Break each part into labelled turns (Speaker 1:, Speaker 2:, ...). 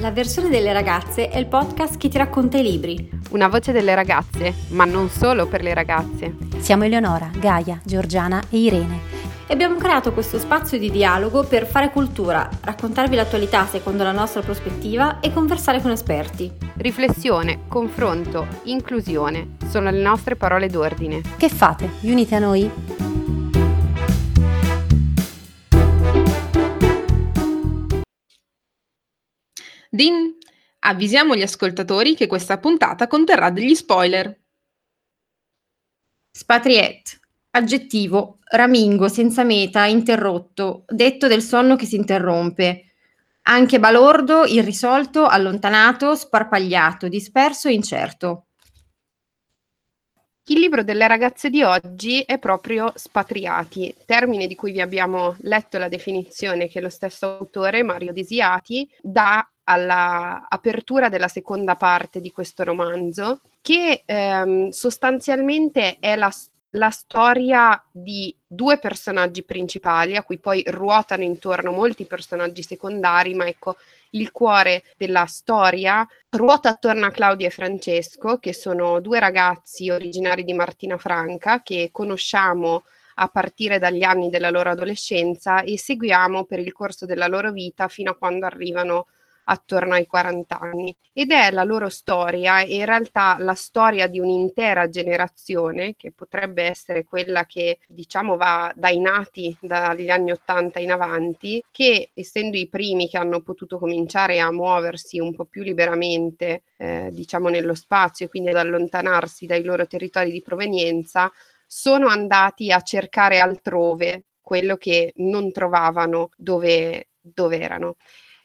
Speaker 1: La versione delle ragazze è il podcast che ti racconta i libri.
Speaker 2: Una voce delle ragazze, ma non solo per le ragazze.
Speaker 3: Siamo Eleonora, Gaia, Giorgiana e Irene.
Speaker 1: E abbiamo creato questo spazio di dialogo per fare cultura, raccontarvi l'attualità secondo la nostra prospettiva e conversare con esperti.
Speaker 2: Riflessione, confronto, inclusione sono le nostre parole d'ordine.
Speaker 3: Che fate? Unite a noi?
Speaker 4: Din, avvisiamo gli ascoltatori che questa puntata conterrà degli spoiler.
Speaker 1: Spatriette, aggettivo, ramingo, senza meta, interrotto, detto del sonno che si interrompe. Anche balordo, irrisolto, allontanato, sparpagliato, disperso e incerto.
Speaker 2: Il libro delle ragazze di oggi è proprio Spatriati, termine di cui vi abbiamo letto la definizione che lo stesso autore, Mario Desiati, dà all'apertura della seconda parte di questo romanzo, che ehm, sostanzialmente è la, la storia di due personaggi principali, a cui poi ruotano intorno molti personaggi secondari, ma ecco, il cuore della storia ruota attorno a Claudia e Francesco, che sono due ragazzi originari di Martina Franca, che conosciamo a partire dagli anni della loro adolescenza e seguiamo per il corso della loro vita fino a quando arrivano a attorno ai 40 anni ed è la loro storia, in realtà la storia di un'intera generazione che potrebbe essere quella che diciamo va dai nati dagli anni 80 in avanti, che essendo i primi che hanno potuto cominciare a muoversi un po' più liberamente eh, diciamo nello spazio e quindi ad allontanarsi dai loro territori di provenienza, sono andati a cercare altrove quello che non trovavano dove, dove erano.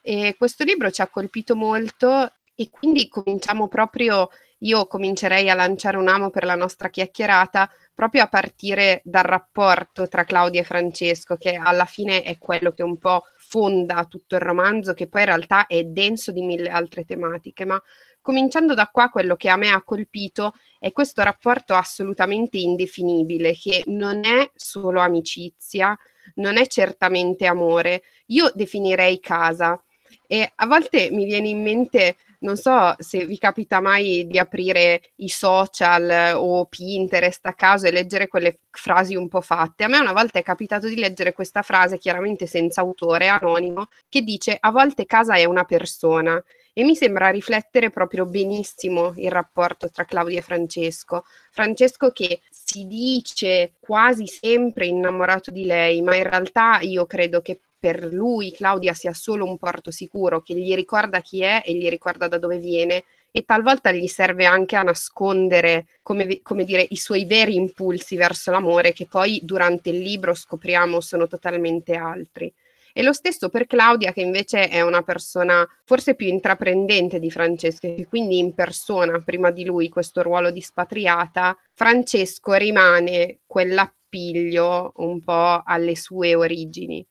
Speaker 2: E questo libro ci ha colpito molto e quindi cominciamo proprio, io comincerei a lanciare un amo per la nostra chiacchierata proprio a partire dal rapporto tra Claudia e Francesco, che alla fine è quello che un po' fonda tutto il romanzo, che poi in realtà è denso di mille altre tematiche, ma cominciando da qua quello che a me ha colpito è questo rapporto assolutamente indefinibile, che non è solo amicizia, non è certamente amore, io definirei casa, e a volte mi viene in mente, non so se vi capita mai di aprire i social o Pinterest a caso e leggere quelle frasi un po' fatte. A me una volta è capitato di leggere questa frase, chiaramente senza autore, anonimo, che dice a volte casa è una persona. E mi sembra riflettere proprio benissimo il rapporto tra Claudia e Francesco. Francesco che si dice quasi sempre innamorato di lei, ma in realtà io credo che per lui Claudia sia solo un porto sicuro che gli ricorda chi è e gli ricorda da dove viene e talvolta gli serve anche a nascondere, come, come, dire, i suoi veri impulsi verso l'amore che poi durante il libro scopriamo sono totalmente altri. E lo stesso per Claudia, che invece è una persona forse più intraprendente di Francesco, e quindi in persona prima di lui questo ruolo di spatriata, Francesco rimane quell'appiglio un po' alle sue origini.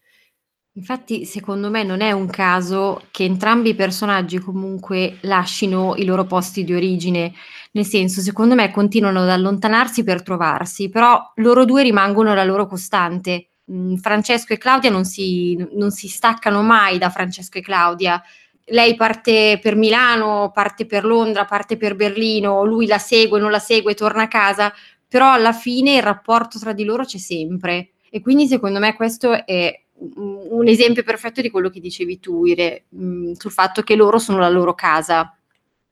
Speaker 1: Infatti, secondo me non è un caso che entrambi i personaggi comunque lascino i loro posti di origine, nel senso, secondo me continuano ad allontanarsi per trovarsi, però loro due rimangono la loro costante. Mm, Francesco e Claudia non si, non si staccano mai da Francesco e Claudia. Lei parte per Milano, parte per Londra, parte per Berlino, lui la segue, non la segue, torna a casa, però alla fine il rapporto tra di loro c'è sempre. E quindi secondo me questo è un esempio perfetto di quello che dicevi tu, Ire, mh, sul fatto che loro sono la loro casa.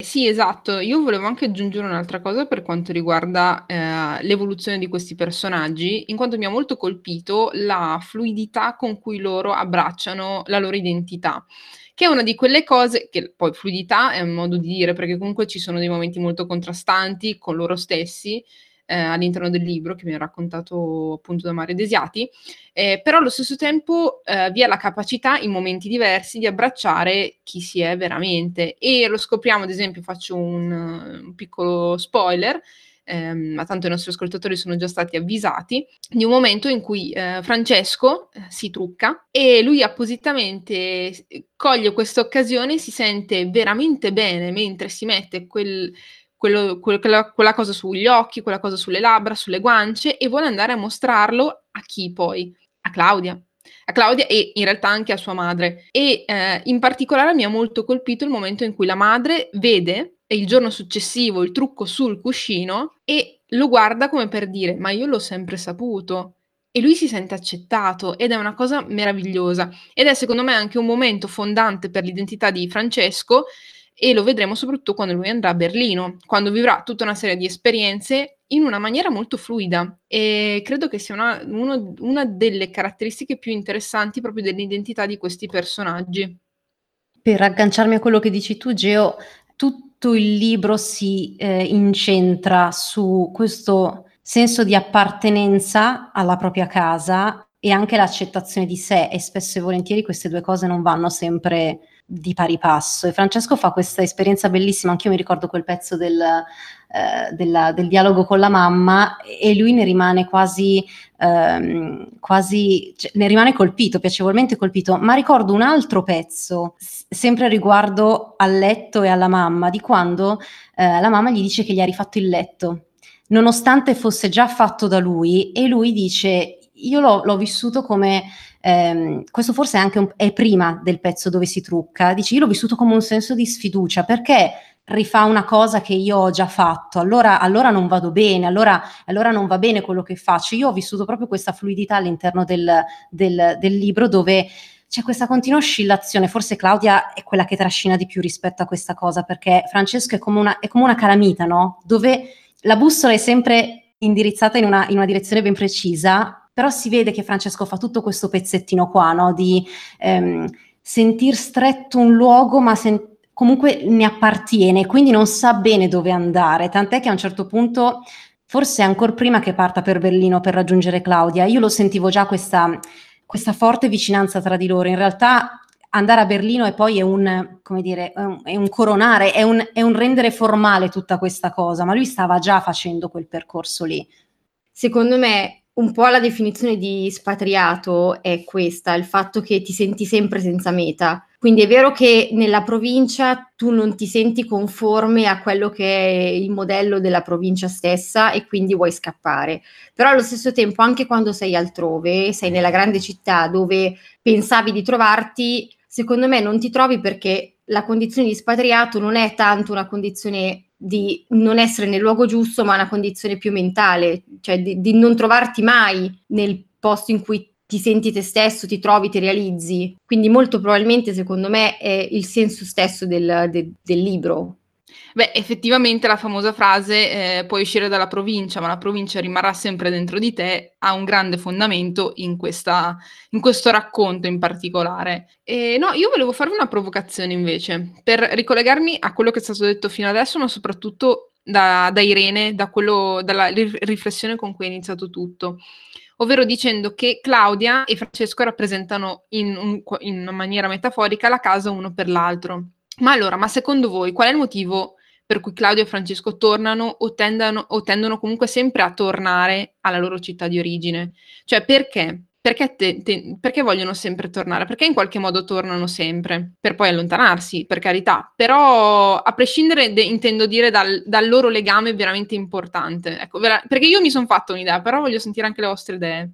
Speaker 4: Sì, esatto. Io volevo anche aggiungere un'altra cosa per quanto riguarda eh, l'evoluzione di questi personaggi, in quanto mi ha molto colpito la fluidità con cui loro abbracciano la loro identità, che è una di quelle cose che poi fluidità è un modo di dire, perché comunque ci sono dei momenti molto contrastanti con loro stessi eh, all'interno del libro che viene raccontato appunto da Mario Desiati, eh, però allo stesso tempo eh, vi è la capacità in momenti diversi di abbracciare chi si è veramente. E lo scopriamo ad esempio, faccio un, un piccolo spoiler, ehm, ma tanto i nostri ascoltatori sono già stati avvisati, di un momento in cui eh, Francesco eh, si trucca e lui appositamente coglie questa occasione si sente veramente bene mentre si mette quel quello, quella, quella cosa sugli occhi, quella cosa sulle labbra, sulle guance e vuole andare a mostrarlo a chi poi? A Claudia. a Claudia e in realtà anche a sua madre. E eh, in particolare mi ha molto colpito il momento in cui la madre vede il giorno successivo il trucco sul cuscino e lo guarda come per dire ma io l'ho sempre saputo e lui si sente accettato ed è una cosa meravigliosa ed è secondo me anche un momento fondante per l'identità di Francesco e lo vedremo soprattutto quando lui andrà a Berlino, quando vivrà tutta una serie di esperienze in una maniera molto fluida e credo che sia una, uno, una delle caratteristiche più interessanti proprio dell'identità di questi personaggi.
Speaker 3: Per agganciarmi a quello che dici tu, Geo, tutto il libro si eh, incentra su questo senso di appartenenza alla propria casa e anche l'accettazione di sé e spesso e volentieri queste due cose non vanno sempre di pari passo. E Francesco fa questa esperienza bellissima, anche io mi ricordo quel pezzo del, eh, della, del dialogo con la mamma e lui ne rimane quasi, ehm, quasi cioè, ne rimane colpito, piacevolmente colpito, ma ricordo un altro pezzo, sempre riguardo al letto e alla mamma, di quando eh, la mamma gli dice che gli ha rifatto il letto. Nonostante fosse già fatto da lui, e lui dice: Io l'ho, l'ho vissuto come. Ehm, questo forse è anche un, è prima del pezzo dove si trucca. Dice: Io l'ho vissuto come un senso di sfiducia perché rifà una cosa che io ho già fatto, allora, allora non vado bene, allora, allora, non va bene quello che faccio. Io ho vissuto proprio questa fluidità all'interno del, del, del libro dove c'è questa continua oscillazione, forse Claudia è quella che trascina di più rispetto a questa cosa, perché Francesco è come una, è come una calamita, no? Dove la bussola è sempre indirizzata in una, in una, direzione ben precisa, però si vede che Francesco fa tutto questo pezzettino qua, no? di ehm, sentir stretto un luogo, ma sen- comunque ne appartiene, quindi non sa bene dove andare, tant'è che a un certo punto, forse ancora prima che parta per Berlino per raggiungere Claudia, io lo sentivo già questa, questa forte vicinanza tra di loro, in realtà andare a Berlino e poi è un, come dire, è un, coronare, è un, è un, rendere formale tutta questa cosa, ma lui stava già facendo quel percorso lì.
Speaker 1: Secondo me un po' la definizione di spatriato è questa, il fatto che ti senti sempre senza meta. Quindi è vero che nella provincia tu non ti senti conforme a quello che è il modello della provincia stessa e quindi vuoi scappare. Però allo stesso tempo, anche quando sei altrove, sei nella grande città dove pensavi di trovarti, secondo me non ti trovi perché la condizione di spatriato non è tanto una condizione di non essere nel luogo giusto, ma una condizione più mentale, cioè di, di non trovarti mai nel posto in cui ti senti te stesso, ti trovi, ti realizzi. Quindi molto probabilmente, secondo me, è il senso stesso del, de, del libro,
Speaker 4: Beh, effettivamente la famosa frase eh, puoi uscire dalla provincia, ma la provincia rimarrà sempre dentro di te, ha un grande fondamento in, questa, in questo racconto in particolare. E, no, io volevo farvi una provocazione invece, per ricollegarmi a quello che è stato detto fino adesso, ma soprattutto da, da Irene, da quello, dalla riflessione con cui è iniziato tutto ovvero dicendo che Claudia e Francesco rappresentano in, un, in, una maniera metaforica la casa uno per l'altro. Ma allora, ma secondo voi qual è il motivo per cui Claudio e Francesco tornano o, tendano, o tendono comunque sempre a tornare alla loro città di origine. Cioè perché? Perché, te, te, perché, vogliono sempre tornare? Perché in qualche modo tornano sempre? Per poi allontanarsi, per carità. Però a prescindere, de, intendo dire, dal, dal, loro legame veramente importante. Ecco, vera, perché io mi sono fatta un'idea, però voglio sentire anche le vostre idee.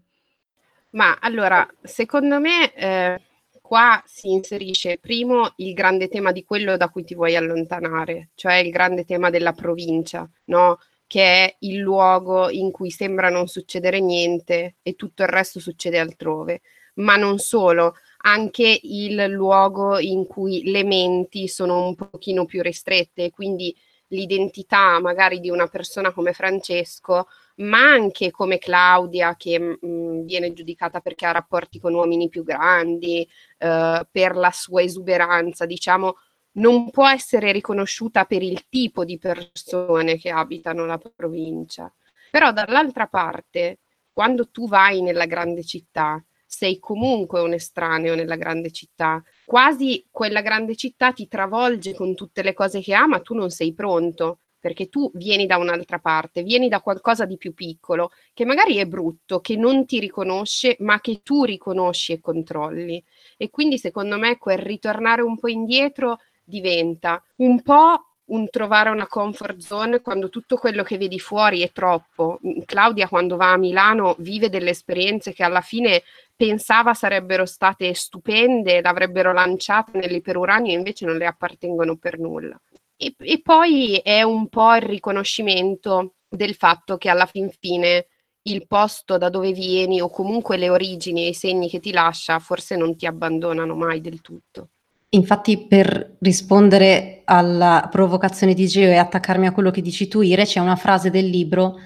Speaker 2: Ma allora, secondo me, eh, qua si inserisce primo il grande tema di quello da cui ti vuoi allontanare, cioè il grande tema della provincia, no? che è il luogo in cui sembra non succedere niente e tutto il resto succede altrove. Ma non solo, anche il luogo in cui le menti sono un pochino più ristrette, quindi l'identità magari di una persona come Francesco ma anche come Claudia che mh, mm, viene giudicata perché ha rapporti con uomini più grandi, eh, per la sua esuberanza, diciamo, non può essere riconosciuta per il tipo di persone che abitano la provincia. Però dall'altra parte, quando tu vai nella grande città, sei comunque un estraneo nella grande città. Quasi quella grande città ti travolge con tutte le cose che ha, ma tu non sei pronto perché tu vieni da un'altra parte, vieni da qualcosa di più piccolo, che magari è brutto, che non ti riconosce, ma che tu riconosci e controlli. E quindi secondo me quel ritornare un po' indietro diventa un po' un trovare una comfort zone quando tutto quello che vedi fuori è troppo. Claudia quando va a Milano vive delle esperienze che alla fine pensava sarebbero state stupende, l'avrebbero lanciata nell'iperuranio e invece non le appartengono per nulla. E, e poi è un po' il riconoscimento del fatto che alla fin fine il posto da dove vieni o comunque le origini e i segni che ti lascia forse non ti abbandonano mai del tutto.
Speaker 3: Infatti, per rispondere alla provocazione di Geo e attaccarmi a quello che dici tu, Ire, c'è una frase del libro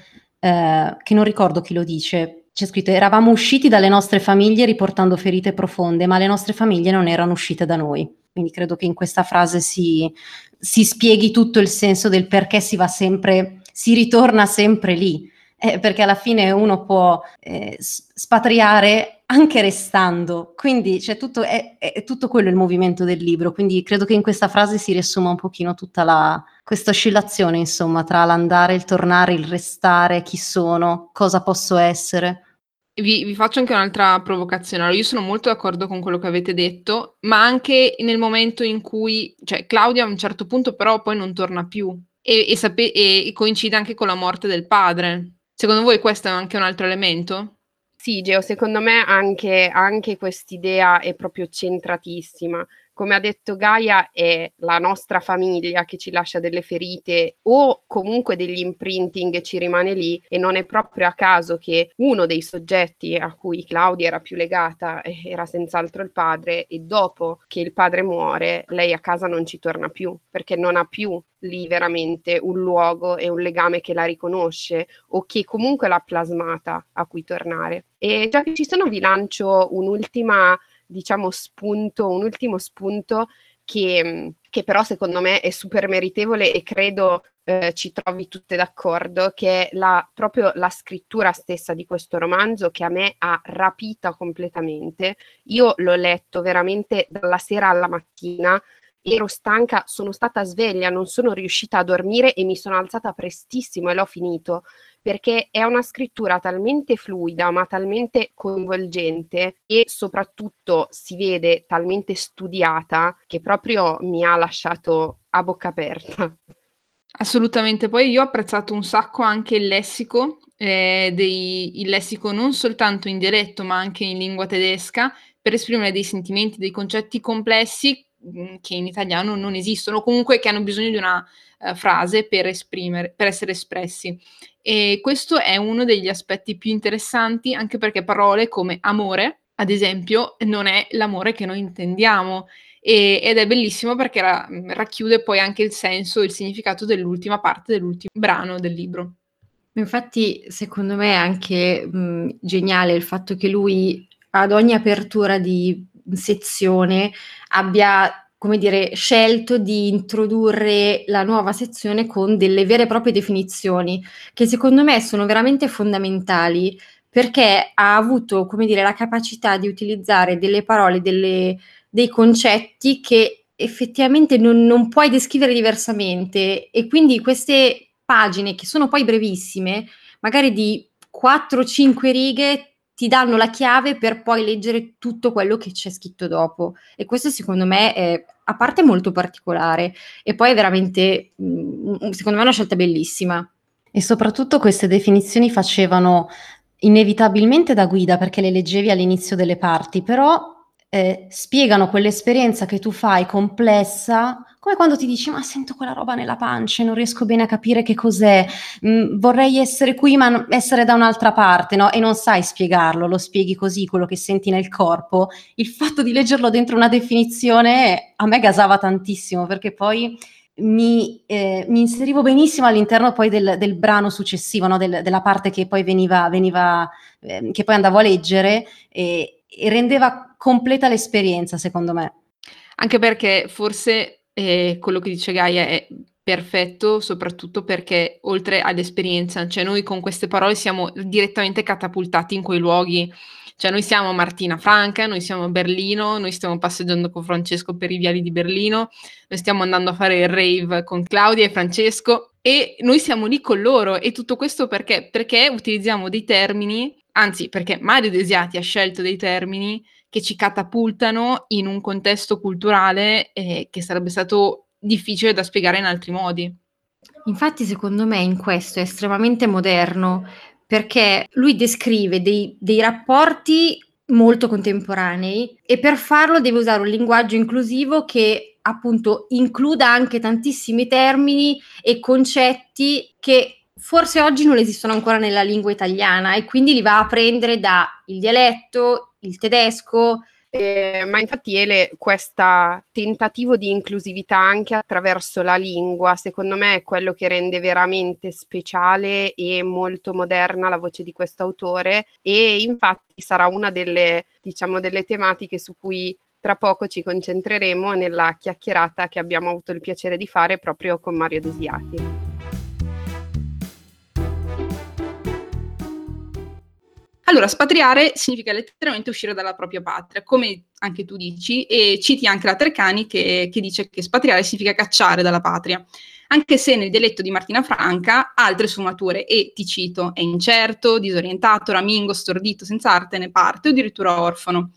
Speaker 3: eh, che non ricordo chi lo dice. C'è scritto: Eravamo usciti dalle nostre famiglie riportando ferite profonde, ma le nostre famiglie non erano uscite da noi. Quindi credo che in questa frase si, si spieghi tutto il senso del perché si va sempre, si ritorna sempre lì. Eh, perché alla fine uno può eh, spatriare anche restando, quindi c'è tutto, è, è, tutto quello il movimento del libro, quindi credo che in questa frase si riassuma un pochino tutta la, questa oscillazione, insomma, tra l'andare, il tornare, il restare, chi sono, cosa posso essere.
Speaker 4: Vi, vi, faccio anche un'altra provocazione. Allora, io sono molto d'accordo con quello che avete detto, ma anche nel momento in cui, cioè, Claudia a un certo punto però poi non torna più e, e, sape- e coincide anche con la morte del padre. Secondo voi questo è anche un altro elemento?
Speaker 2: Sì, Geo, secondo me anche, anche quest'idea è proprio centratissima come ha detto Gaia, è la nostra famiglia che ci lascia delle ferite o comunque degli imprinting ci rimane lì e non è proprio a caso che uno dei soggetti a cui Claudia era più legata era senz'altro il padre e dopo che il padre muore lei a casa non ci torna più perché non ha più lì veramente un luogo e un legame che la riconosce o che comunque l'ha plasmata a cui tornare. E già che ci sono vi lancio un'ultima diciamo, spunto, un ultimo spunto che, che però secondo me è super meritevole e credo eh, ci trovi tutte d'accordo, che è la, proprio la scrittura stessa di questo romanzo che a me ha rapita completamente. Io l'ho letto veramente dalla sera alla mattina, ero stanca, sono stata sveglia, non sono riuscita a dormire e mi sono alzata prestissimo e l'ho finito perché è una scrittura talmente fluida, ma talmente coinvolgente e soprattutto si vede talmente studiata che proprio mi ha lasciato a bocca aperta.
Speaker 4: Assolutamente, poi io ho apprezzato un sacco anche il lessico, eh, dei, il lessico non soltanto in dialetto ma anche in lingua tedesca, per esprimere dei sentimenti, dei concetti complessi che in italiano non esistono, comunque che hanno bisogno di una uh, frase per, esprimere, per essere espressi. E questo è uno degli aspetti più interessanti, anche perché parole come amore, ad esempio, non è l'amore che noi intendiamo. E, ed è bellissimo perché ra- racchiude poi anche il senso e il significato dell'ultima parte dell'ultimo brano del libro.
Speaker 1: Infatti, secondo me è anche mh, geniale il fatto che lui ad ogni apertura di sezione abbia come dire, scelto di introdurre la nuova sezione con delle vere e proprie definizioni, che secondo me sono veramente fondamentali perché ha avuto, come dire, la capacità di utilizzare delle parole, delle, dei concetti che effettivamente non, non puoi descrivere diversamente. E quindi queste pagine che sono poi brevissime, magari di 4-5 righe, ti danno la chiave per poi leggere tutto quello che c'è scritto dopo. E questo secondo me è a parte molto particolare e poi è veramente, mm, secondo me, una scelta bellissima.
Speaker 3: E soprattutto queste definizioni facevano inevitabilmente da guida perché le leggevi all'inizio delle parti, però eh, spiegano quell'esperienza che tu fai complessa, come quando ti dici ma sento quella roba nella pancia, non riesco bene a capire che cos'è, mm, vorrei essere qui ma essere da un'altra parte, no? E non sai spiegarlo, lo spieghi così, quello che senti nel corpo. Il fatto di leggerlo dentro una definizione a me gasava tantissimo perché poi mi, eh, mi, inserivo benissimo all'interno poi del, del brano successivo, no? del, della parte che poi veniva, veniva eh, che poi andavo a leggere e, e rendeva completa l'esperienza, secondo me.
Speaker 4: Anche perché forse eh, quello che dice Gaia è perfetto, soprattutto perché oltre all'esperienza, cioè noi con queste parole siamo direttamente catapultati in quei luoghi. Cioè noi siamo Martina Franca, noi siamo a Berlino, noi stiamo passeggiando con Francesco per i viali di Berlino, noi stiamo andando a fare il rave con Claudia e Francesco e noi siamo lì con loro e tutto questo perché? Perché utilizziamo dei termini anzi perché Mario Desiati ha scelto dei termini che ci catapultano in un contesto culturale eh, che sarebbe stato difficile da spiegare in altri modi.
Speaker 1: Infatti, secondo me, in questo è estremamente moderno perché lui descrive dei, dei rapporti molto contemporanei e per farlo deve usare un linguaggio inclusivo che appunto includa anche tantissimi termini e concetti che forse oggi non esistono ancora nella lingua italiana e quindi li va a prendere dal dialetto, il tedesco.
Speaker 2: Eh, ma infatti Ele, questo tentativo di inclusività anche attraverso la lingua, secondo me è quello che rende veramente speciale e molto moderna la voce di questo autore e infatti sarà una delle, diciamo, delle tematiche su cui tra poco ci concentreremo nella chiacchierata che abbiamo avuto il piacere di fare proprio con Mario Desiati.
Speaker 4: Allora, spatriare significa letteralmente uscire dalla propria patria, come anche tu dici, e citi anche la Treccani che, che dice che spatriare significa cacciare dalla patria, anche se nel dialetto di Martina Franca altre sfumature e, ti cito, è incerto, disorientato, ramingo, stordito, senza arte né parte o addirittura orfano.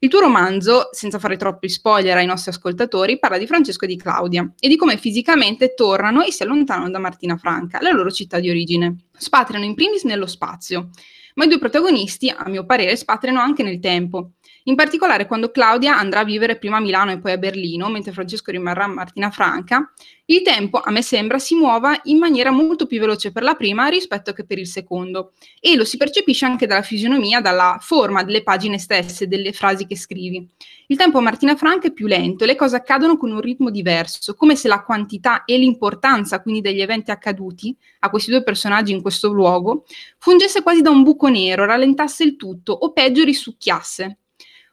Speaker 4: Il tuo romanzo, senza fare troppi spoiler ai nostri ascoltatori, parla di Francesco e di Claudia e di come fisicamente tornano e si allontanano da Martina Franca, la loro città di origine. Spatriano in primis nello spazio, ma i due protagonisti, a mio parere, spatriano anche nel tempo. In particolare quando Claudia andrà a vivere prima a Milano e poi a Berlino, mentre Francesco rimarrà a Martina Franca, il tempo, a me sembra, si muova in maniera molto più veloce per la prima rispetto che per il secondo. E lo si percepisce anche dalla fisionomia, dalla forma delle pagine stesse, delle frasi che scrivi. Il tempo Martina Franca è più lento e le cose accadono con un ritmo diverso, come se la quantità e l'importanza quindi degli eventi accaduti a questi due personaggi in questo luogo fungesse quasi da un buco nero, rallentasse il tutto o peggio risucchiasse.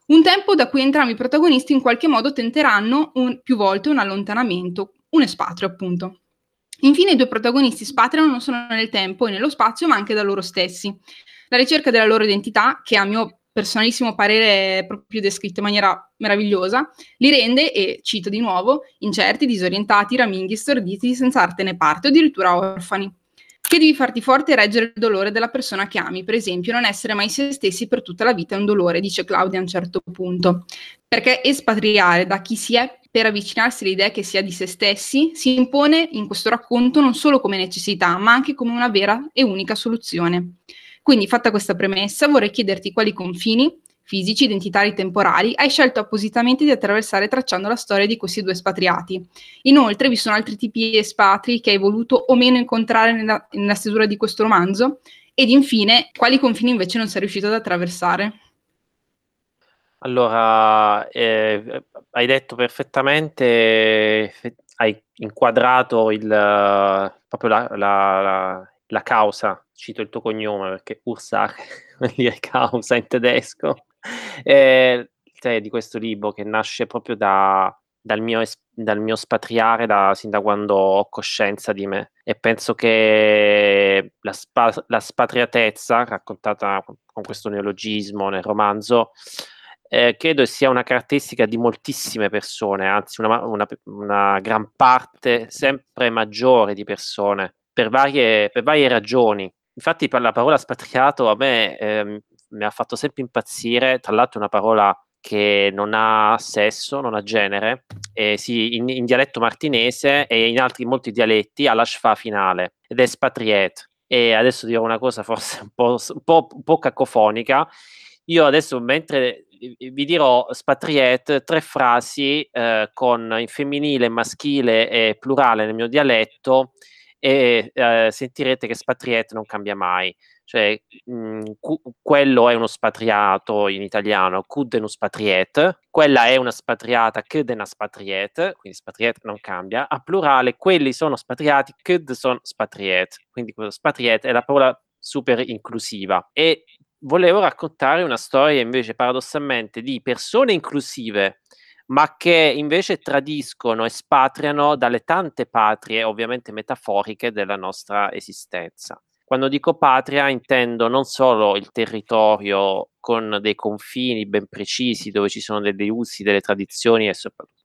Speaker 4: Un tempo da cui entrambi i protagonisti in qualche modo tenteranno un, più volte un allontanamento, un espatrio appunto. Infine i due protagonisti spatriano non solo nel tempo e nello spazio, ma anche da loro stessi. La ricerca della loro identità, che a mio personalissimo parere proprio descritto in maniera meravigliosa, li rende, e cito di nuovo, incerti, disorientati, raminghi, storditi, senza arte né parte o addirittura orfani che devi farti forte e reggere il dolore della persona che ami. Per esempio, non essere mai se stessi per tutta la vita è un dolore, dice Claudia a un certo punto. Perché espatriare da chi si è per avvicinarsi all'idea che sia di se stessi si impone in questo racconto non solo come necessità, ma anche come una vera e unica soluzione. Quindi, fatta questa premessa, vorrei chiederti quali confini, fisici, identitari, temporali, hai scelto appositamente di attraversare tracciando la storia di questi due espatriati. Inoltre, vi sono altri tipi di espatri che hai voluto o meno incontrare nella, nella stesura di questo romanzo? Ed infine, quali confini invece non sei riuscito ad attraversare?
Speaker 5: Allora, eh, hai detto perfettamente, hai inquadrato il, proprio la, la, la, la causa, cito il tuo cognome perché Ursache vuol dire causa in tedesco, eh, di questo libro che nasce proprio da, dal, mio, dal mio spatriare da, sin da quando ho coscienza di me e penso che la, spa, la spatriatezza raccontata con questo neologismo nel romanzo eh, credo sia una caratteristica di moltissime persone, anzi una, una, una gran parte sempre maggiore di persone per varie, per varie ragioni. Infatti per la parola spatriato a me eh, mi ha fatto sempre impazzire, tra l'altro è una parola che non ha sesso, non ha genere, eh, sì, in, in, dialetto martinese e in altri molti dialetti ha la schfa finale ed è spatriet. E adesso dirò una cosa forse un po', un po', un po cacofonica. Io adesso mentre vi dirò spatriet tre frasi eh, con in femminile, maschile e plurale nel mio dialetto e eh, sentirete che spatriet non cambia mai. Cioè mh, mhmm, cu- quello è uno spatriato in italiano, cud è quella è una spatriata, cud è quindi spatriet non cambia, a plurale quelli sono spatriati, cud sono spatriet, quindi spatriet è la parola super inclusiva. E volevo raccontare una storia invece paradossalmente di persone inclusive ma che invece tradiscono, espatriano dalle tante patrie, ovviamente metaforiche, della nostra esistenza. Quando dico patria intendo non solo il territorio con dei confini ben precisi, dove ci sono dei usi, delle tradizioni e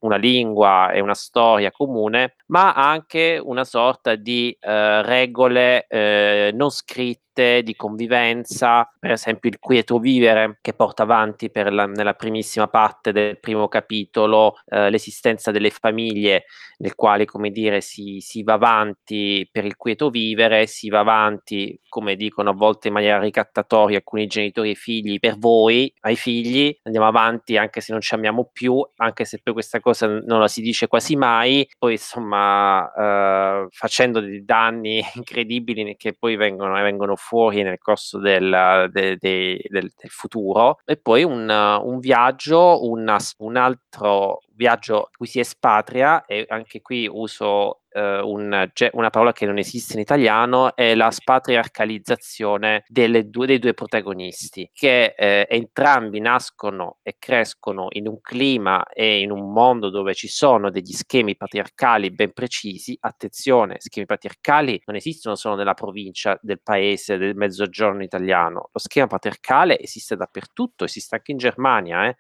Speaker 5: una lingua e una storia comune, ma anche una sorta di eh, regole eh, non scritte di convivenza, per esempio il quieto vivere che porta avanti la, nella primissima parte del primo capitolo eh, l'esistenza delle famiglie nel quale come dire si, si, va avanti per il quieto vivere, si va avanti come dicono a volte in maniera ricattatoria alcuni genitori e figli per voi, ai figli, andiamo avanti anche se non ci amiamo più, anche se poi questa cosa non la si dice quasi mai, poi insomma eh, facendo dei danni incredibili che poi vengono, vengono fuori nel corso del, de, de, del, del futuro. E poi un, un viaggio, una, un altro viaggio cui si espatria e anche qui uso eh, un, una parola che non esiste in italiano è la spatriarcalizzazione due, dei due protagonisti che eh, entrambi nascono e crescono in un clima e in un mondo dove ci sono degli schemi patriarcali ben precisi. Attenzione, schemi patriarcali non esistono solo nella provincia del paese del mezzogiorno italiano. Lo schema patriarcale esiste dappertutto esiste anche in Germania eh.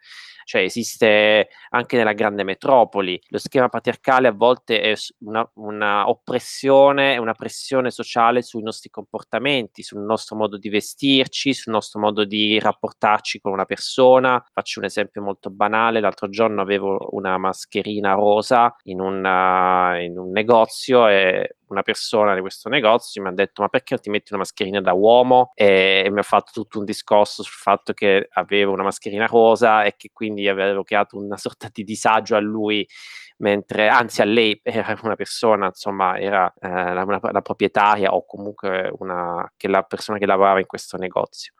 Speaker 5: Cioè esiste anche nella grande metropoli. Lo schema patriarcale a volte è una, una oppressione, una pressione sociale sui nostri comportamenti, sul nostro modo di vestirci, sul nostro modo di rapportarci con una persona. Faccio un esempio molto banale, l'altro giorno avevo una mascherina rosa in, una, in un negozio e una persona di questo negozio mi ha detto ma perché non ti metti una mascherina da uomo e, e mi ha fatto tutto un discorso sul fatto che avevo una mascherina rosa e che quindi avevo creato una sorta di disagio a lui mentre anzi a lei era una persona, insomma, era eh, la, una, la, proprietaria o comunque una, che la persona che lavorava in questo negozio.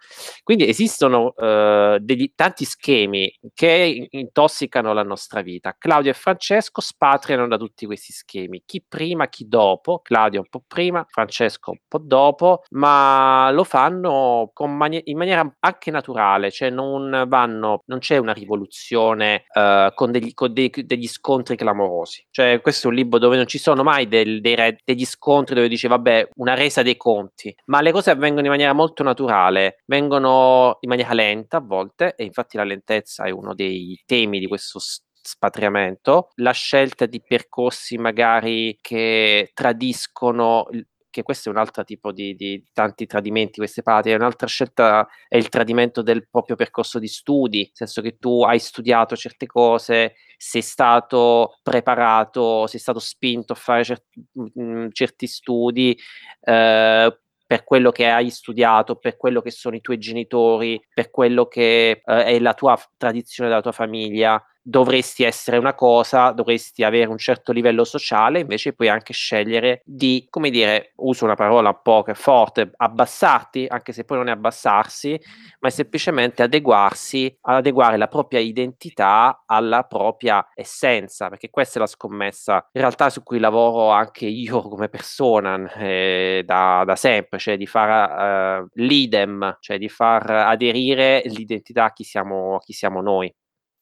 Speaker 5: Quindi esistono eh, degli, tanti schemi che intossicano la nostra vita. Claudio e Francesco spatriano da tutti questi schemi, chi prima, chi dopo, Claudio un po' prima, Francesco un po' dopo, ma lo fanno mani- in maniera anche naturale, cioè non vanno, non c'è una rivoluzione eh, con, degli, con dei, degli scontri clamorosi. Cioè, questo è un libro dove non ci sono mai del, dei degli scontri dove dice, vabbè, una resa dei conti, ma le cose avvengono in maniera molto naturale, vengono in maniera lenta a volte, e infatti la lentezza è uno dei temi di questo spatriamento, la scelta di percorsi magari che tradiscono che questo è un altro tipo di, di tanti tradimenti, queste parti, un'altra scelta è il tradimento del proprio percorso di studi, nel senso che tu hai studiato certe cose, sei stato preparato, sei stato spinto a fare certi, mh, mm, certi studi, eh, per quello che hai studiato, per quello che sono i tuoi genitori, per quello che eh, è la tua tradizione della tua famiglia, dovresti essere una cosa, dovresti avere un certo livello sociale, invece puoi anche scegliere di, come dire, uso una parola un po' che forte, abbassarti, anche se poi non è abbassarsi, ma è semplicemente adeguarsi, adeguare la propria identità alla propria essenza, perché questa è la scommessa in realtà su cui lavoro anche io come persona eh, da, da, sempre, cioè di far uh, l'idem, cioè di far aderire l'identità a chi siamo, a chi siamo noi.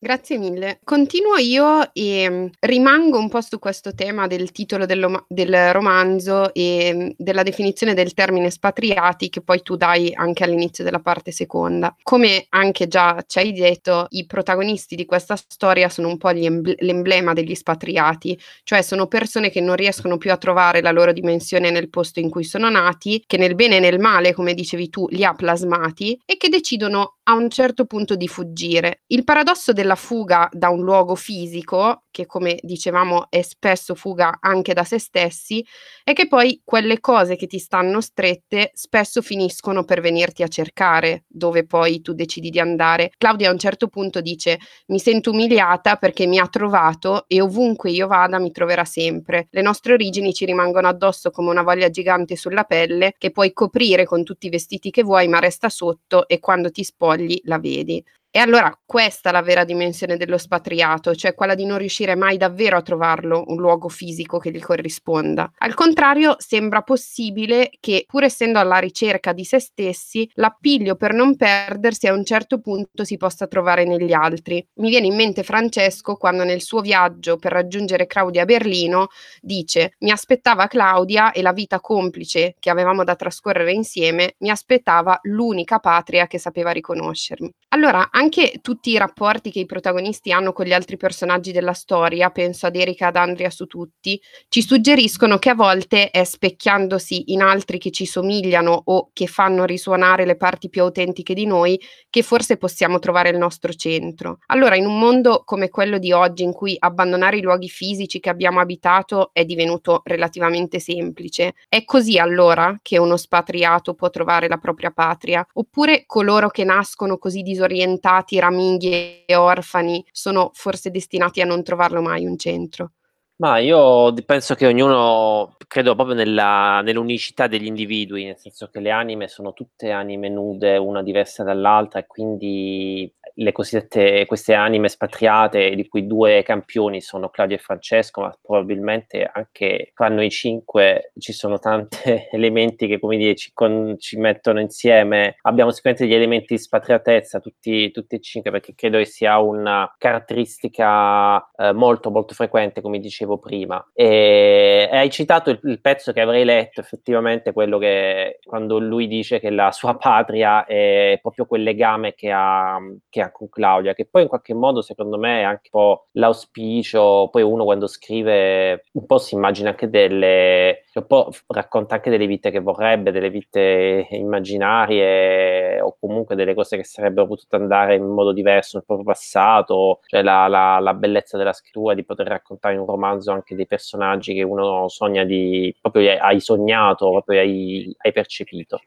Speaker 2: Grazie mille. Continuo io e mm, rimango un po' su questo tema del titolo del, del romanzo e mm, della definizione del termine spatriati che poi tu dai anche all'inizio della parte seconda. Come anche già ci hai detto, i protagonisti di questa storia sono un po' emble- l'emblema degli spatriati, cioè sono persone che non riescono più a trovare la loro dimensione nel posto in cui sono nati, che nel bene e nel male, come dicevi tu, li ha plasmati e che decidono a un certo punto di fuggire. Il paradosso della fuga da un luogo fisico, che come dicevamo è spesso fuga anche da se stessi, è che poi quelle cose che ti stanno strette spesso finiscono per venirti a cercare dove poi tu decidi di andare. Claudia a un certo punto dice mi sento umiliata perché mi ha trovato e ovunque io vada mi troverà sempre. Le nostre origini ci rimangono addosso come una voglia gigante sulla pelle che puoi coprire con tutti i vestiti che vuoi ma resta sotto e quando ti spogli la vedi. E allora questa è la vera dimensione dello spatriato, cioè quella di non riuscire riuscire mai davvero a trovarlo un luogo fisico che gli corrisponda. Al contrario, sembra possibile che, pur essendo alla ricerca di se stessi, l'appiglio per non perdersi a un certo punto si possa trovare negli altri. Mi viene in mente Francesco quando nel suo viaggio per raggiungere Claudia a Berlino dice: Mi aspettava Claudia e la vita complice che avevamo da trascorrere insieme mi aspettava l'unica patria che sapeva riconoscermi. Allora, anche tutti i rapporti che i protagonisti hanno con gli altri personaggi della storia, penso ad Erika ad Andrea su tutti, ci suggeriscono che a volte è specchiandosi in altri che ci somigliano o che fanno risuonare le parti più autentiche di noi che forse possiamo trovare il nostro centro. Allora, in un mondo come quello di oggi, in cui abbandonare i luoghi fisici che abbiamo abitato è divenuto relativamente semplice, è così allora che uno spatriato può trovare la propria patria? Oppure coloro che nascono così disorientati, raminghi e orfani, sono forse destinati a non trovarlo mai un centro?
Speaker 5: Ma io penso che ognuno, credo proprio nella, nell'unicità degli individui, nel senso che le anime sono tutte anime nude, una diversa dall'altra, e quindi le cosiddette queste anime spatriate, di cui due campioni sono Claudio e Francesco, ma probabilmente anche tra noi cinque ci sono tanti elementi che, come dire, ci, con, ci, mettono insieme. Abbiamo sicuramente degli elementi di spatriatezza, tutti, tutti e cinque, perché credo che sia una caratteristica eh, molto, molto frequente, come dicevo prima. E, e hai citato il, il, pezzo che avrei letto, effettivamente, quello che quando lui dice che la sua patria è proprio quel legame che ha, che ha con Claudia, che poi in qualche modo secondo me è anche un po' l'auspicio, poi uno quando scrive un po' si immagina anche delle, un po' racconta anche delle vite che vorrebbe, delle vite immaginarie o comunque delle cose che sarebbero potute andare in modo diverso nel proprio passato, cioè la, la, la bellezza della scrittura di poter raccontare in un romanzo anche dei personaggi che uno sogna di, proprio hai sognato, proprio hai, hai percepito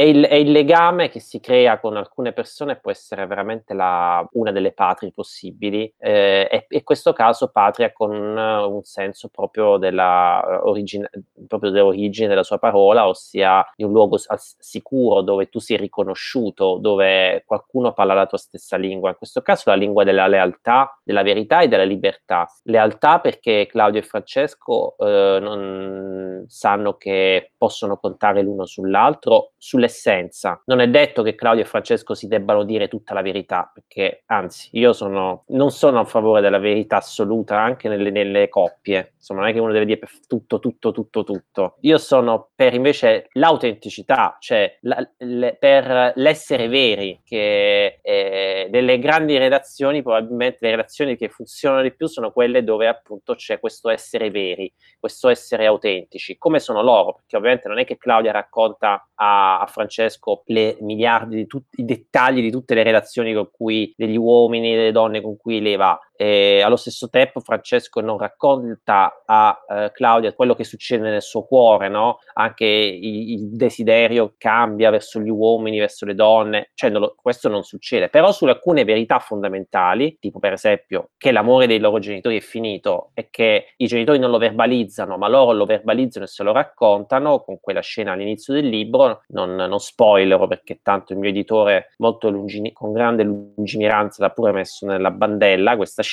Speaker 5: e il, e il, legame che si crea con alcune persone può essere veramente la, una delle patrie possibili eh, e in questo caso patria con un senso proprio, della origine, proprio dell'origine della sua parola, ossia di un luogo sicuro dove tu sei riconosciuto, dove qualcuno parla la tua stessa lingua, in questo caso la lingua della lealtà, della verità e della libertà. Lealtà perché Claudio e Francesco eh, non sanno che possono contare l'uno sull'altro, sulle l'essenza. Non è detto che Claudio e Francesco si debbano dire tutta la verità, perché anzi, io sono, non sono a favore della verità assoluta anche nelle, nelle coppie. Insomma, non è che uno deve dire tutto, tutto, tutto, tutto. Io sono per invece l'autenticità, cioè la, le, per l'essere veri, che eh, delle grandi redazioni, probabilmente le relazioni che funzionano di più sono quelle dove appunto c'è questo essere veri, questo essere autentici, come sono loro, perché ovviamente non è che Claudia racconta a, a Francesco le miliardi di tutti i dettagli di tutte le relazioni con cui degli uomini e delle donne con cui lei va. E allo stesso tempo Francesco non racconta a eh, Claudia quello che succede nel suo cuore, no? Anche il, il desiderio cambia verso gli uomini, verso le donne, cioè non lo, questo non succede. Però su alcune verità fondamentali, tipo per esempio che l'amore dei loro genitori è finito e che i genitori non lo verbalizzano, ma loro lo verbalizzano e se lo raccontano, con quella scena all'inizio del libro, non, non spoilerò perché tanto il mio editore molto lungini, con grande lungimiranza l'ha pure messo nella bandella questa scena,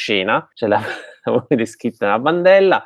Speaker 5: ce l'ha descritta nella bandella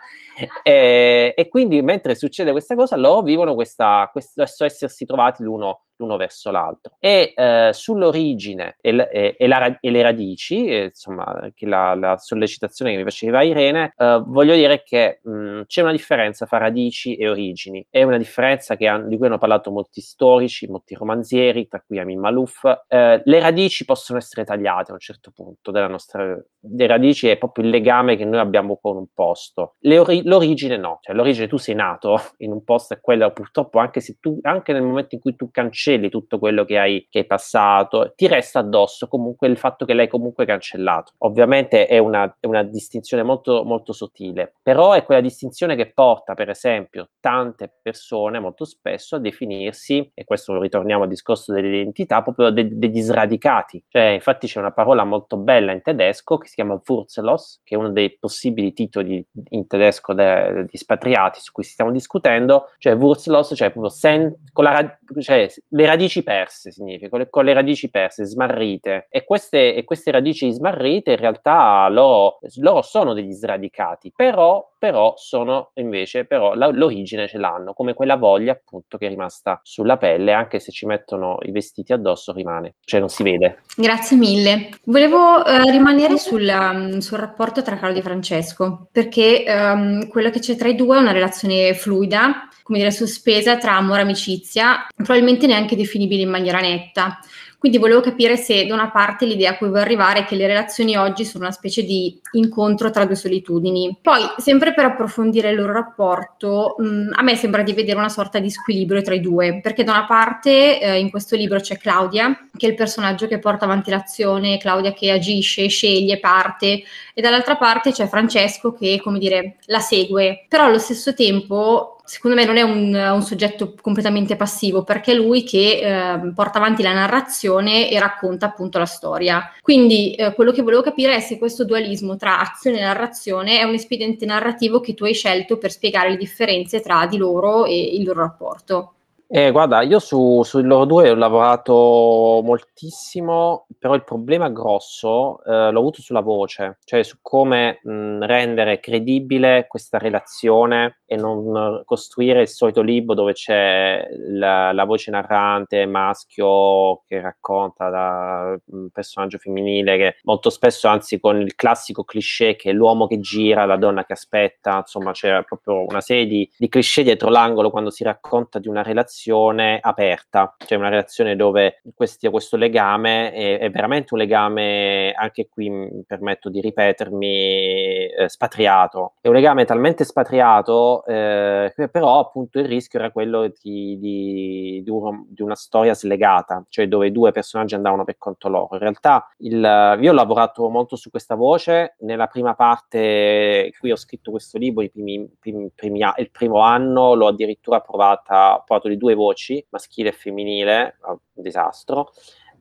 Speaker 5: e, e, quindi mentre succede questa cosa loro vivono questa, questo essersi trovati l'uno l'uno verso l'altro. E eh, sull'origine e, e, e, la, e, le radici, insomma, che la, la, sollecitazione che mi faceva Irene, eh, voglio dire che mh, c'è una differenza tra radici e origini. È una differenza han, di cui hanno parlato molti storici, molti romanzieri, tra cui Amin Malouf. Eh, le radici possono essere tagliate a un certo punto della nostra... Le radici è proprio il legame che noi abbiamo con un posto. Ori- l'origine no, cioè l'origine tu sei nato in un posto e quello purtroppo anche se tu, anche nel momento in cui tu cancelli tutto quello che hai, che hai passato, ti resta addosso comunque il fatto che l'hai comunque cancellato. Ovviamente è una, è una distinzione molto, molto sottile, però è quella distinzione che porta, per esempio, tante persone molto spesso a definirsi, e questo lo ritorniamo al discorso dell'identità, proprio de- degli sradicati. Cioè, infatti c'è una parola molto bella in tedesco che si chiama Wurzelos, che è uno dei possibili titoli in tedesco del, di spatriati su cui stiamo discutendo, cioè Wurzlos, cioè proprio sen, con la, cioè, le radici perse significa, con le, con le radici perse, smarrite, e queste, e queste radici smarrite in realtà loro, loro sono degli sradicati, però però sono invece, però la, l'origine ce l'hanno, come quella voglia appunto che è rimasta sulla pelle, anche se ci mettono i vestiti addosso rimane, cioè non si vede.
Speaker 1: Grazie mille. Volevo eh, rimanere sul, um, sul, rapporto tra Claudio e Francesco, perché um, quello che c'è tra i due è una relazione fluida, come dire, sospesa tra amore e amicizia, probabilmente neanche definibile in maniera netta. Quindi volevo capire se da una parte l'idea a cui vuoi arrivare è che le relazioni oggi sono una specie di incontro tra due solitudini. Poi, sempre per approfondire il loro rapporto, mh, mm, a me sembra di vedere una sorta di squilibrio tra i due, perché da una parte eh, in questo libro c'è Claudia, che è il personaggio che porta avanti l'azione, Claudia che agisce, sceglie, parte, e dall'altra parte c'è Francesco che, come dire, la segue, però allo stesso tempo secondo me non è un, un, soggetto completamente passivo perché è lui che eh, porta avanti la narrazione e racconta appunto la storia. Quindi eh, quello che volevo capire è se questo dualismo tra azione e narrazione è un espediente narrativo che tu hai scelto per spiegare le differenze tra di loro e il loro rapporto.
Speaker 5: Eh, guarda, io su, su loro due ho lavorato moltissimo, però il problema grosso eh, l'ho avuto sulla voce, cioè su come mh, rendere credibile questa relazione e non costruire il solito libro dove c'è la, la voce narrante maschio che racconta da un personaggio femminile che molto spesso, anzi con il classico cliché che è l'uomo che gira, la donna che aspetta, insomma c'è proprio una serie di, di cliché dietro l'angolo quando si racconta di una relazione aperta, cioè una relazione dove questi, questo legame è, è, veramente un legame, anche qui mi permetto di ripetermi, eh, spatriato. È un legame talmente spatriato eh, però appunto il rischio era quello di, di, di, uno, di, una storia slegata, cioè dove due personaggi andavano per conto loro. In realtà il, io ho lavorato molto su questa voce, nella prima parte, qui ho scritto questo libro, i primi, primi, primi, il primo anno l'ho addirittura provata, ho provato di due voci, maschile e femminile, un disastro.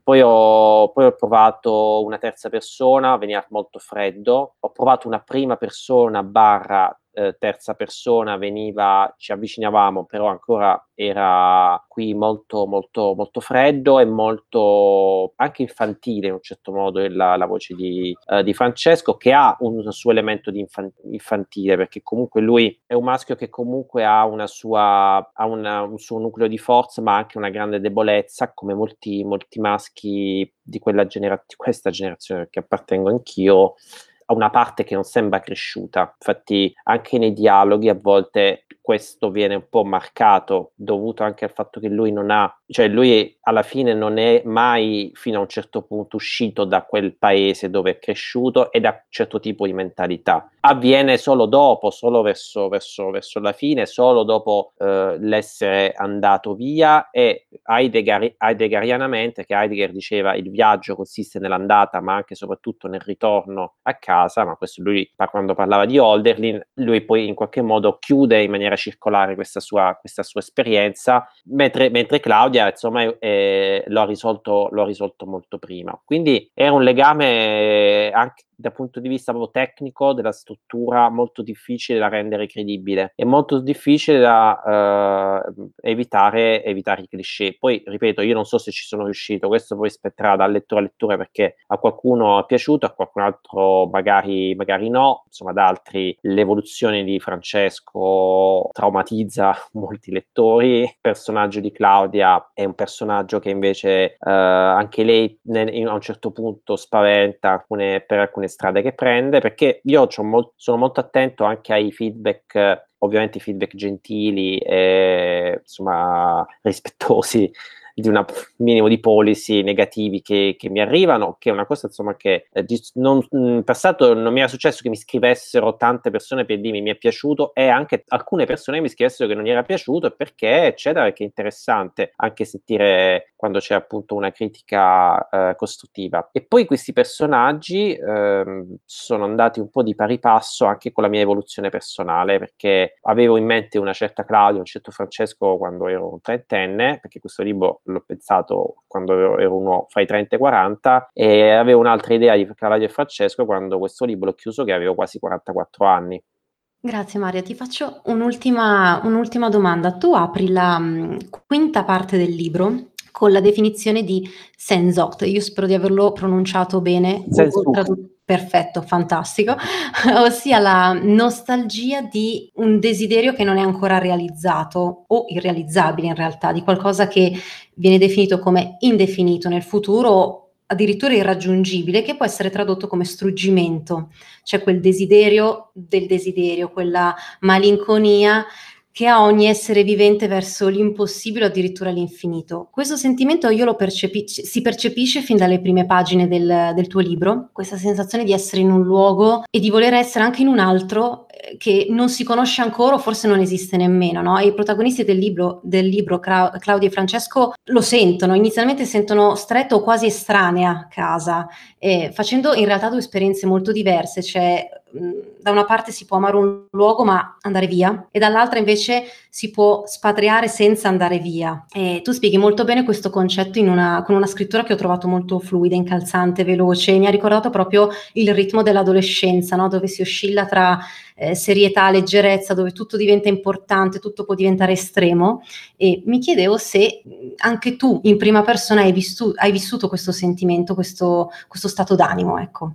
Speaker 5: Poi ho, poi ho, provato una terza persona, veniva molto freddo. Ho provato una prima persona barra eh, terza persona veniva, ci avvicinavamo, però ancora era qui molto, molto, molto freddo e molto anche infantile in un certo modo la, la voce di, uh, di, Francesco, che ha un suo elemento di infan- infantile, perché comunque lui è un maschio che comunque ha, una sua, ha una, un suo nucleo di forza, ma anche una grande debolezza, come molti, molti maschi di, quella genera- di questa generazione che appartengo anch'io a una parte che non sembra cresciuta. Infatti, anche nei dialoghi a volte questo viene un po' marcato, dovuto anche al fatto che lui non ha, cioè lui alla fine non è mai fino a un certo punto uscito da quel paese dove è cresciuto e da un certo tipo di mentalità. Avviene solo dopo, solo verso, verso, verso la fine, solo dopo eh, l'essere andato via e Heidegger, heideggerianamente, che Heidegger diceva il viaggio consiste nell'andata ma anche e soprattutto nel ritorno a casa, ma questo lui quando parlava di Holderlin, lui poi in qualche modo chiude in maniera circolare questa sua, questa sua esperienza, mentre, mentre Claudia insomma eh, lo, ha risolto, lo ha risolto molto prima. Quindi era un legame anche dal punto di vista proprio tecnico della struttura molto difficile da rendere credibile e molto difficile da eh, evitare, evitare i cliché. Poi, ripeto, io non so se ci sono riuscito, questo poi spetterà da lettura a lettura perché a qualcuno è piaciuto, a qualcun altro magari, magari no, insomma, ad altri l'evoluzione di Francesco traumatizza molti lettori, il personaggio di Claudia è un personaggio che invece eh, anche lei ne, a un certo punto spaventa alcune, per alcune strade che prende, perché io molt- sono molto attento anche ai feedback, ovviamente feedback gentili e insomma rispettosi di un minimo di policy negativi che, che, mi arrivano, che è una cosa insomma che eh, non, in passato non mi era successo che mi scrivessero tante persone per dirmi mi è piaciuto e anche alcune persone mi scrivessero che non gli era piaciuto perché eccetera, perché è interessante anche sentire quando c'è appunto una critica eh, costruttiva. E poi questi personaggi eh, sono andati un po' di pari passo anche con la mia evoluzione personale perché avevo in mente una certa Claudia, un certo Francesco quando ero un trentenne, perché questo libro l'ho pensato quando ero uno fra i 30 e i 40 e avevo un'altra idea di Caravaggio e Francesco quando questo libro l'ho chiuso che avevo quasi 44 anni.
Speaker 3: Grazie Maria, ti faccio un'ultima, un'ultima domanda. Tu apri la mh, quinta parte del libro con la definizione di Senzot. Io spero di averlo pronunciato bene.
Speaker 5: Senzuk.
Speaker 3: Perfetto, fantastico. Ossia la nostalgia di un desiderio che non è ancora realizzato o irrealizzabile in realtà, di qualcosa che viene definito come indefinito nel futuro addirittura irraggiungibile, che può essere tradotto come struggimento, cioè quel desiderio del desiderio, quella malinconia che ha ogni essere vivente verso l'impossibile o addirittura l'infinito. Questo sentimento io lo percepisco, si percepisce fin dalle prime pagine del, del, tuo libro, questa sensazione di essere in un luogo e di voler essere anche in un altro eh, che non si conosce ancora o forse non esiste nemmeno, no? E i protagonisti del libro, del libro Cla- Claudia e Francesco lo sentono, inizialmente sentono stretto o quasi estranea casa, eh, facendo in realtà due esperienze molto diverse, cioè da una parte si può amare un luogo ma andare via e dall'altra invece si può spatriare senza andare via. E tu spieghi molto bene questo concetto una, con una scrittura che ho trovato molto fluida, incalzante, veloce, mi ha ricordato proprio il ritmo dell'adolescenza, no? dove si oscilla tra eh, serietà, leggerezza, dove tutto diventa importante, tutto può diventare estremo e mi chiedevo se anche tu in prima persona hai, vissu- hai vissuto questo sentimento, questo, questo stato d'animo, ecco.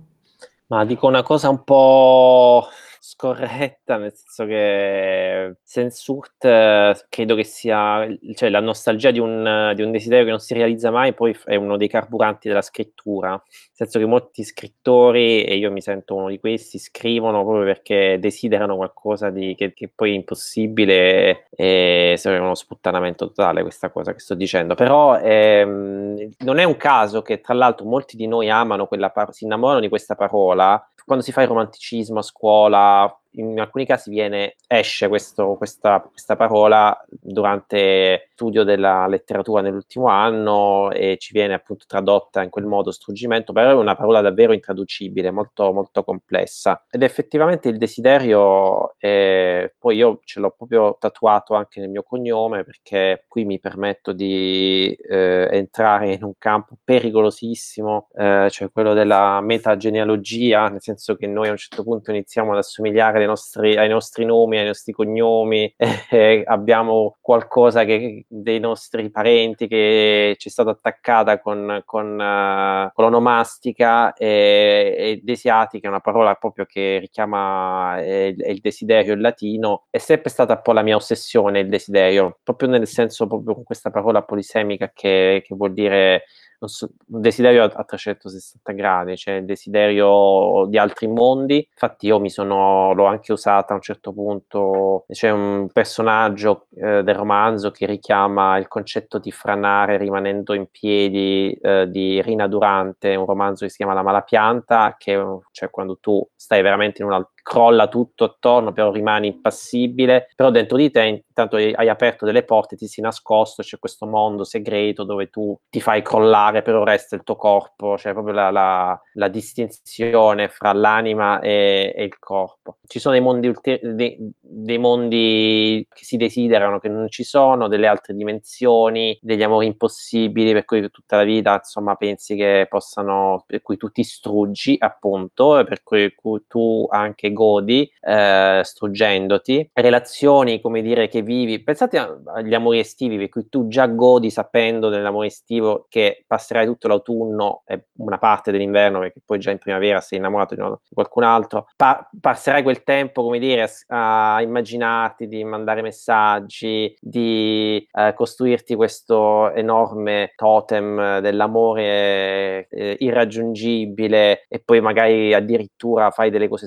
Speaker 5: Ma dico una cosa un po' scorretta, nel senso che Sensurt credo che sia, cioè la nostalgia di un, di un, desiderio che non si realizza mai, poi è uno dei carburanti della scrittura, nel senso che molti scrittori, e io mi sento uno di questi, scrivono proprio perché desiderano qualcosa di, che, che poi è impossibile e sarebbe uno sputtanamento totale questa cosa che sto dicendo, però ehm, non è un caso che tra l'altro molti di noi amano quella par- si innamorano di questa parola. Quando si fa il romanticismo a scuola, uh, in alcuni casi viene, esce questo, questa, questa, parola durante studio della letteratura nell'ultimo anno e ci viene appunto tradotta in quel modo struggimento, però è una parola davvero intraducibile, molto, molto complessa. Ed effettivamente il desiderio, è, poi io ce l'ho proprio tatuato anche nel mio cognome perché qui mi permetto di eh, entrare in un campo pericolosissimo, eh, cioè quello della metagenealogia, nel senso che noi a un certo punto iniziamo ad assomigliare nostri, ai nostri nomi, ai nostri cognomi, eh, abbiamo qualcosa che, dei nostri parenti che ci è stata attaccata con, con, uh, con l'onomastica e, e desiati, che è una parola proprio che richiama eh, il, il desiderio in latino, è sempre stata un po' la mia ossessione il desiderio, proprio nel senso, proprio con questa parola polisemica che, che vuol dire so, un desiderio a, a 360 gradi, cioè il desiderio di altri mondi. Infatti io mi sono, l'ho anche usata a un certo punto, c'è un personaggio eh, del romanzo che richiama il concetto di franare rimanendo in piedi eh, di Rina Durante, un romanzo che si chiama La malapianta, che cioè quando tu stai veramente in una crolla tutto attorno, però rimani impassibile, però dentro di te intanto hai aperto delle porte, ti sei nascosto, c'è questo mondo segreto dove tu ti fai crollare, però resta il tuo corpo, c'è proprio la, la, la distinzione fra l'anima e, e, il corpo. Ci sono dei mondi, ulter- dei, dei mondi che si desiderano, che non ci sono, delle altre dimensioni, degli amori impossibili, per cui tutta la vita, insomma, pensi che possano, per cui tu ti struggi, appunto, per cui tu anche godi eh, struggendoti, relazioni come dire che vivi, pensate agli amori estivi per cui tu già godi sapendo dell'amore estivo che passerai tutto l'autunno e una parte dell'inverno perché poi già in primavera sei innamorato di qualcun altro, pa- passerai quel tempo come dire a, a immaginarti di mandare messaggi, di eh, costruirti questo enorme totem dell'amore eh, irraggiungibile e poi magari addirittura fai delle cose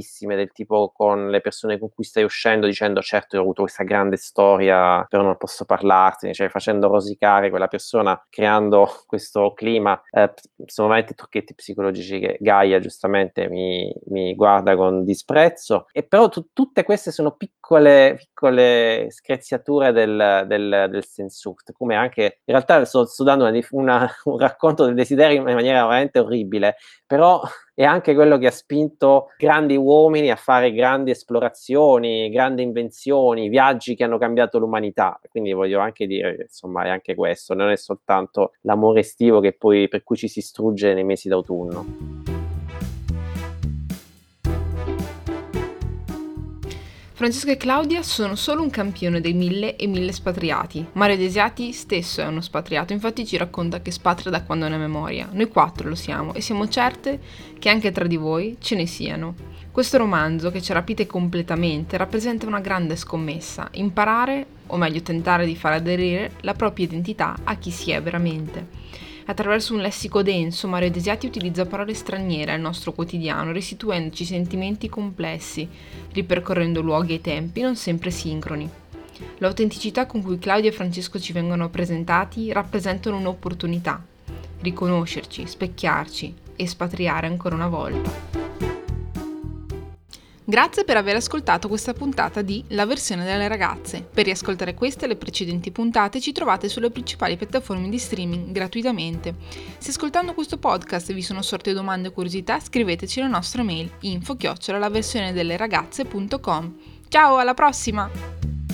Speaker 5: scorrettissime del tipo con le persone con cui stai uscendo dicendo certo ho avuto questa grande storia però non posso parlarti cioè facendo rosicare quella persona creando questo clima eh, sono veramente trucchetti psicologici che Gaia giustamente mi, mi guarda con disprezzo. E però t- tutte queste sono piccole, piccole screziature del, del, del sensurt come anche in realtà sto, sto dando una, una, un racconto del desiderio in maniera veramente orribile però è anche quello che ha spinto grandi uomini a fare grandi esplorazioni, grandi invenzioni, viaggi che hanno cambiato l'umanità. Quindi voglio anche dire, insomma, è anche questo, non è soltanto l'amore estivo che poi, per cui ci si strugge nei mesi d'autunno.
Speaker 4: Francesco e Claudia sono solo un campione dei mille e mille spatriati. Mario Desiati stesso è uno spatriato, infatti ci racconta che spatria da quando ne ha memoria. Noi quattro lo siamo e siamo certe che anche tra di voi ce ne siano. Questo romanzo, che ci rapite completamente, rappresenta una grande scommessa, imparare, o meglio tentare di far aderire, la propria identità a chi si è veramente. Attraverso un lessico denso, Mario Desiati utilizza parole straniere al nostro quotidiano, restituendoci sentimenti complessi, ripercorrendo luoghi e tempi non sempre sincroni. L'autenticità con cui Claudia e Francesco ci vengono presentati rappresentano un'opportunità, riconoscerci, specchiarci, espatriare ancora una volta. Grazie per aver ascoltato questa puntata di La versione delle ragazze. Per riascoltare queste e le precedenti puntate ci trovate sulle principali piattaforme di streaming gratuitamente. Se ascoltando questo podcast vi sono sorte domande o curiosità, scriveteci alla nostra mail info chiocciola la versione delle ragazze.com. Ciao, alla prossima!